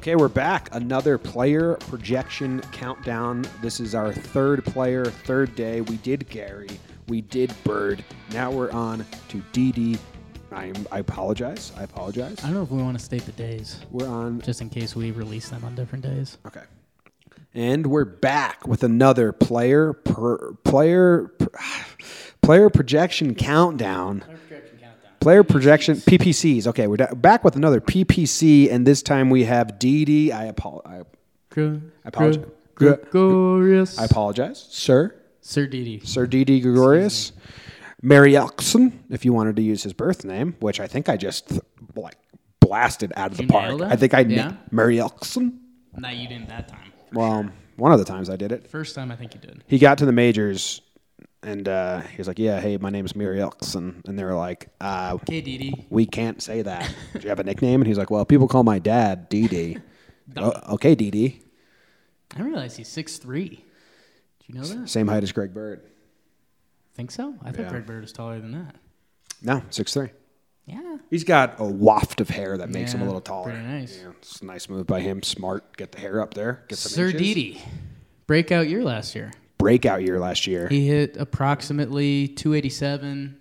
Okay, we're back. Another player projection countdown. This is our third player, third day. We did Gary, we did Bird. Now we're on to DD. I'm, I apologize. I apologize. I don't know if we want to state the days, We're on. just in case we release them on different days. Okay. And we're back with another player per player per, player projection countdown. Player projection PPCs. Okay, we're da- back with another PPC, and this time we have DD. I apologize. Good. I apologize. Gregorius. I apologize, sir. Sir Didi. Sir D.D. Gregorius. Mariekson, if you wanted to use his birth name, which I think I just like blasted out of the You park. nailed it? I think I Yeah? nailed Mariekson. Nah, you didn't that time. Well, one of the times I did it. First time I think you did. He got to the majors and uh, he was like, Yeah, hey, my name's Mariekson. And they were like, uh, Okay, Didi. We can't say that. Do you have a nickname? And he's like, Well, people call my dad D.D. oh, okay, D.D. I didn't realize he's six three. Do you know that? Same height as Greg Bird. Think so? I thought Yeah. Greg Bird was taller than that. No, six three. Yeah. He's got a waft of hair that makes him a little taller. nice. Yeah, it's a nice move by him. Smart. Get the hair up there. Get some Sir inches. Didi. Breakout year last year. Breakout year last year. He hit approximately 287,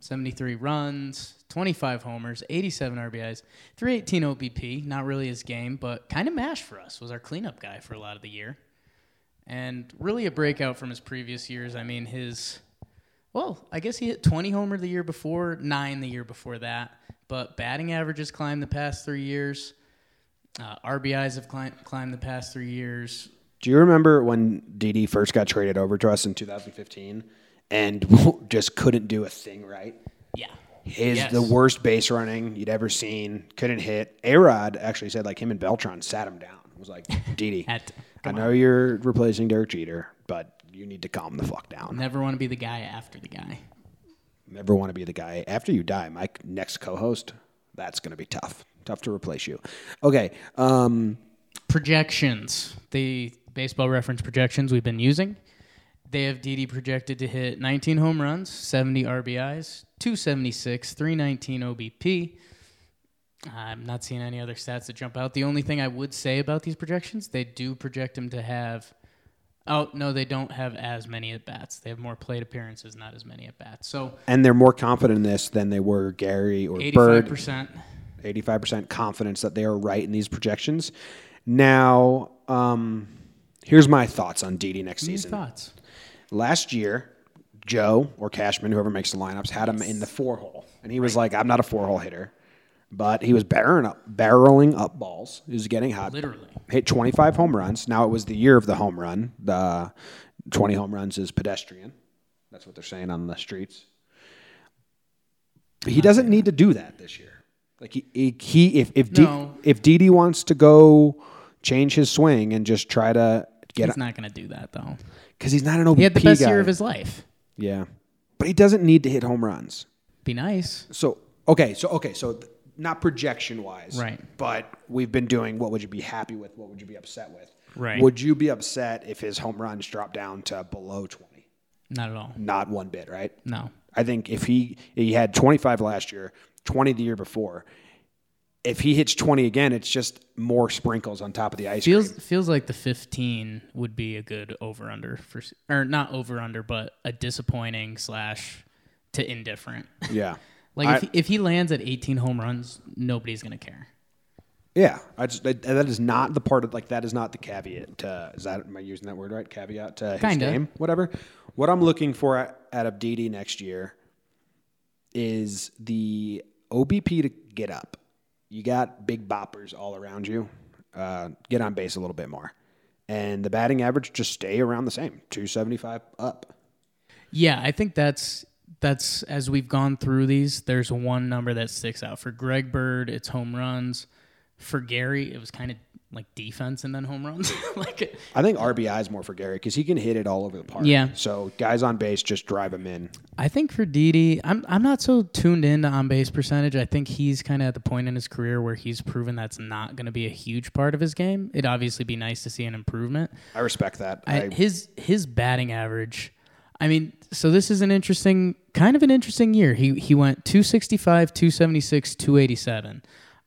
73 runs, 25 homers, 87 RBIs, 318 OBP. Not really his game, but kind of mashed for us. Was our cleanup guy for a lot of the year. And really a breakout from his previous years. I mean, his, well, I guess he hit 20 homer the year before, nine the year before that. But batting averages climbed the past three years. Uh, RBIs have climbed, climbed the past three years. Do you remember when DD first got traded over to us in 2015 and just couldn't do a thing right? Yeah. His Yes. the worst base running you'd ever seen. Couldn't hit. Arod actually said like him and Beltran sat him down. It was like DD. To- I know you're replacing Derek Jeter, but you need to calm the fuck down. Never want to be the guy after the guy. Never want to be the guy after you die. My next co-host, that's going to be tough. Tough to replace you. Okay. Um, projections. The baseball reference projections we've been using. They have Didi projected to hit 19 home runs, 70 RBIs, 276, 319 OBP. I'm not seeing any other stats that jump out. The only thing I would say about these projections, they do project him to have. Oh no, they don't have as many at bats. They have more plate appearances, not as many at bats. So and they're more confident in this than they were Gary or 85 Bird. percent. 85% confidence that they are right in these projections. Now, um, here's my thoughts on DD next season. Thoughts? Last year, Joe or Cashman, whoever makes the lineups, had him in the four hole, and he was like, "I'm not a four hole hitter," but he was barreling up, barreling up balls. He was getting hot. Literally. hit 25 home runs. Now it was the year of the home run. The 20 home runs is pedestrian. That's what they're saying on the streets. He doesn't need to do that this year. Like he, he, he if if D, if Didi wants to go change his swing and just try to get He's not going to do that though. because he's not an OBP He had the best guy. year of his life. yeah, but he doesn't need to hit home runs. Be nice. So okay, so okay, so th- not projection wise, Right. But we've been doing what would you be happy with? What would you be upset with? Right. Would you be upset if his home runs dropped down to below twenty? Not at all. Not one bit, right? No. I think if he he had twenty five last year, twenty the year before. If he hits twenty again, it's just more sprinkles on top of the ice Feels cream. feels like the 15 would be a good over under for or not over under, but a disappointing slash to indifferent. Yeah, Like I- if, he, if he lands at 18 home runs, nobody's gonna care. yeah. I just that, that is not the part of like that is not the caveat. To, is that am I using that word right? Caveat to his Kinda. game, whatever. What I'm looking for at, at Abdidi next year is the OBP to get up. You got big boppers all around you. Uh, get on base a little bit more, and the batting average just stay around the same, 275 up. Yeah, I think that's that's as we've gone through these. There's one number that sticks out for Greg Bird. It's home runs. For Gary, it was kind of like defense and then home runs. like I think RBI is more for Gary because he can hit it all over the park. Yeah. So guys on base just drive him in. I think for Didi, I'm I'm not so tuned into on base percentage. I think he's kind of at the point in his career where he's proven that's not going to be a huge part of his game. It'd obviously be nice to see an improvement. I respect that. I, I, his his batting average. I mean, so this is an interesting, kind of an interesting year. He he went 265, 276, 287.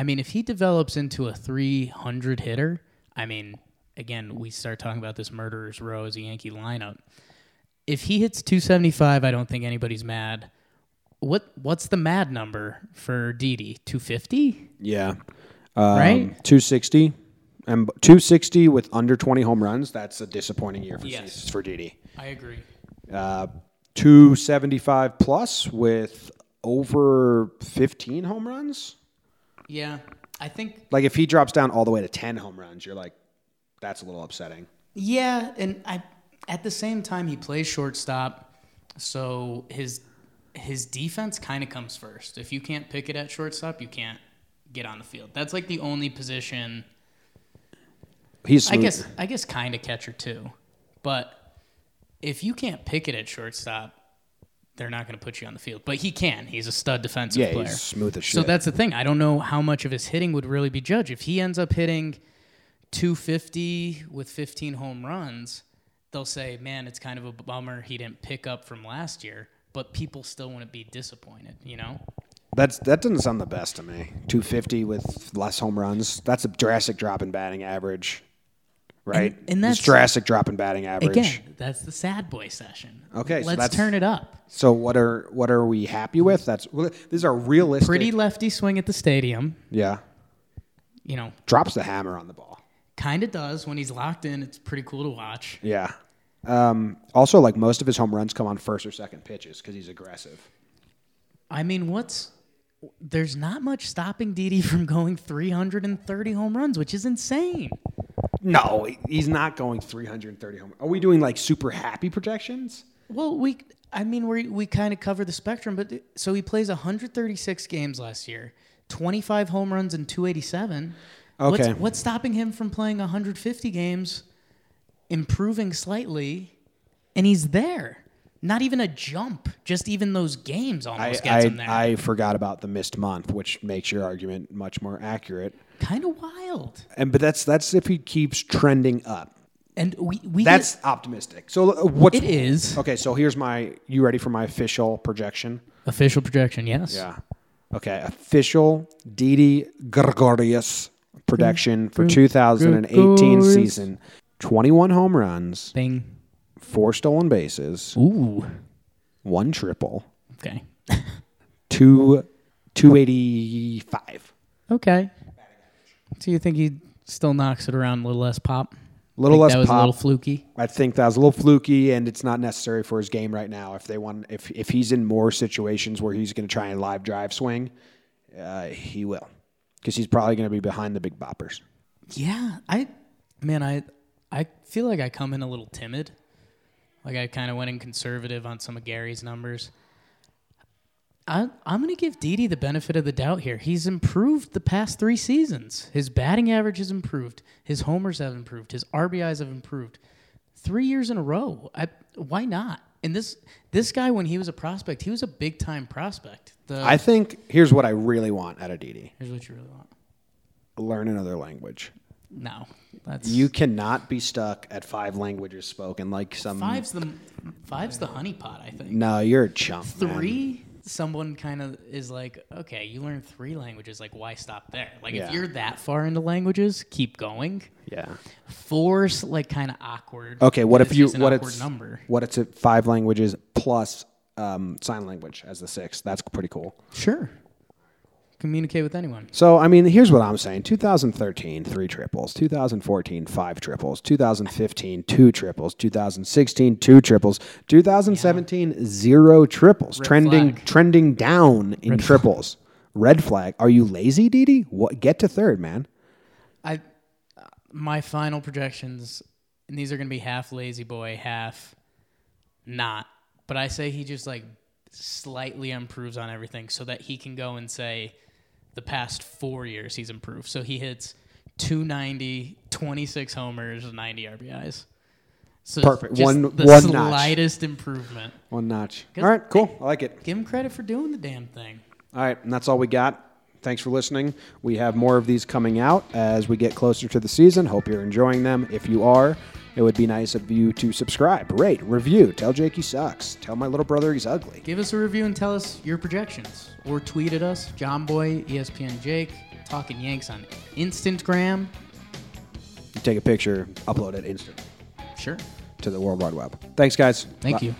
I mean, if he develops into a 300 hitter, I mean, again, we start talking about this murderer's row as a Yankee lineup. If he hits 275, I don't think anybody's mad. What what's the mad number for Didi? 250? Yeah. Um, Right? 260. And 260 with under 20 home runs, that's a disappointing year for, Yes. for Didi. I agree. Uh, 275 plus with over 15 home runs. Yeah, I think Like if he drops down all the way to 10 home runs, you're like, that's a little upsetting. Yeah, and I at the same time he plays shortstop, so his his defense kind of comes first. If you can't pick it at shortstop, you can't get on the field. That's like the only position. He's I guess I guess kind of catcher too, but if you can't pick it at shortstop, they're not going to put you on the field. But he can. He's a stud defensive yeah, player. he's smooth as shit. So that's the thing. I don't know how much of his hitting would really be judged. If he ends up hitting 250 with 15 home runs, they'll say, man, it's kind of a bummer he didn't pick up from last year, but people still wouldn't be disappointed, you know? That's that doesn't sound the best to me. 250 with less home runs. That's a drastic drop in batting average. Right? And- and It's that's- drastic drop in batting average. Again, that's the sad boy session. Okay, so Let's that's- turn it up. So what are what are we happy with? That's these are realistic. Pretty lefty swing at the stadium, Yeah. you know, Drops the hammer on the ball. kind of does. When he's locked in, it's pretty cool to watch. Yeah. Um, also, like most of his home runs come on first or second pitches because he's aggressive. I mean, what's there's not much stopping Didi from going 330 home runs, which is insane. No, he's not going 330 home. Are we doing like super happy projections? Well, we I mean we we kind of cover the spectrum, but so he plays 136 games last year, 25 home runs and 287. Okay. What's, what's stopping him from playing 150 games, improving slightly, and he's there? Not even a jump, just even those games I, almost gets him there. I, I forgot about the missed month, which makes your argument much more accurate. kind of wild. And but that's that's if he keeps trending up. And we we That's optimistic. So uh, what it is okay? So here's my. You ready for my official projection? official projection. Yes. Yeah. Okay. Official Didi Gregorius projection for 2018 season: 21 home runs, Bing. Four stolen bases, Ooh. one triple, Okay. two 285. Okay. So you think he still knocks it around a little less pop? A little Think less that was pop. a little fluky. I think that was a little fluky, and it's not necessary for his game right now. If they want, if if he's in more situations where he's going to try and live drive swing, uh, he will, because he's probably going to be behind the big boppers. Yeah, I man, I I feel like I come in a little timid. Like I kind of went in conservative on some of Gary's numbers. I, I'm going to give Didi the benefit of the doubt here. He's improved the past three seasons. His batting average has improved. His homers have improved. His RBIs have improved. Three years in a row. I, why not? And this this guy, when he was a prospect, he was a big time prospect. The, I think here's what I really want out of Didi: here's what you really want. learn another language. No, that's You cannot be stuck at five languages spoken like some. Five's the five's the honeypot, I think. No, you're a chump. man. Three, someone kind of is like, okay, you learn three languages, like why stop there? Like Yeah. if you're that far into languages, keep going. Yeah. Four's like kind of awkward. Okay. What if you? What it's? number? What it's five languages plus um, sign language as the sixth. That's pretty cool. Sure. Communicate with anyone. So, I mean, here's what I'm saying 2013, three triples. 2014, five triples. 2015, two triples. 2016, two triples. 2017, zero triples. Red trending flag. trending down in triples. Red flag. Are you lazy, Didi? What? Get to third, man. I uh, my final projections, and these are gonna be half lazy boy, half not. But I say he just like slightly improves on everything so that he can go and say the past four years he's improved. So he hits 290, 26 homers, 90 RBIs. So Perfect. just One- the one notch. slightest improvement. One notch. All right, cool. I like it. Give him credit for doing the damn thing. All right, and that's all we got. Thanks for listening. We have more of these coming out as we get closer to the season. Hope you're enjoying them. If you are, it would be nice of you to subscribe, rate, review, tell Jake he sucks, tell my little brother he's ugly. Give us a review and tell us your projections. Or tweet at us, John Boy, ESPN Jake. Talking Yanks on Instagram. You take a picture, upload it instantly Sure. to the World Wide Web. Thanks, guys. Thank Bye. you.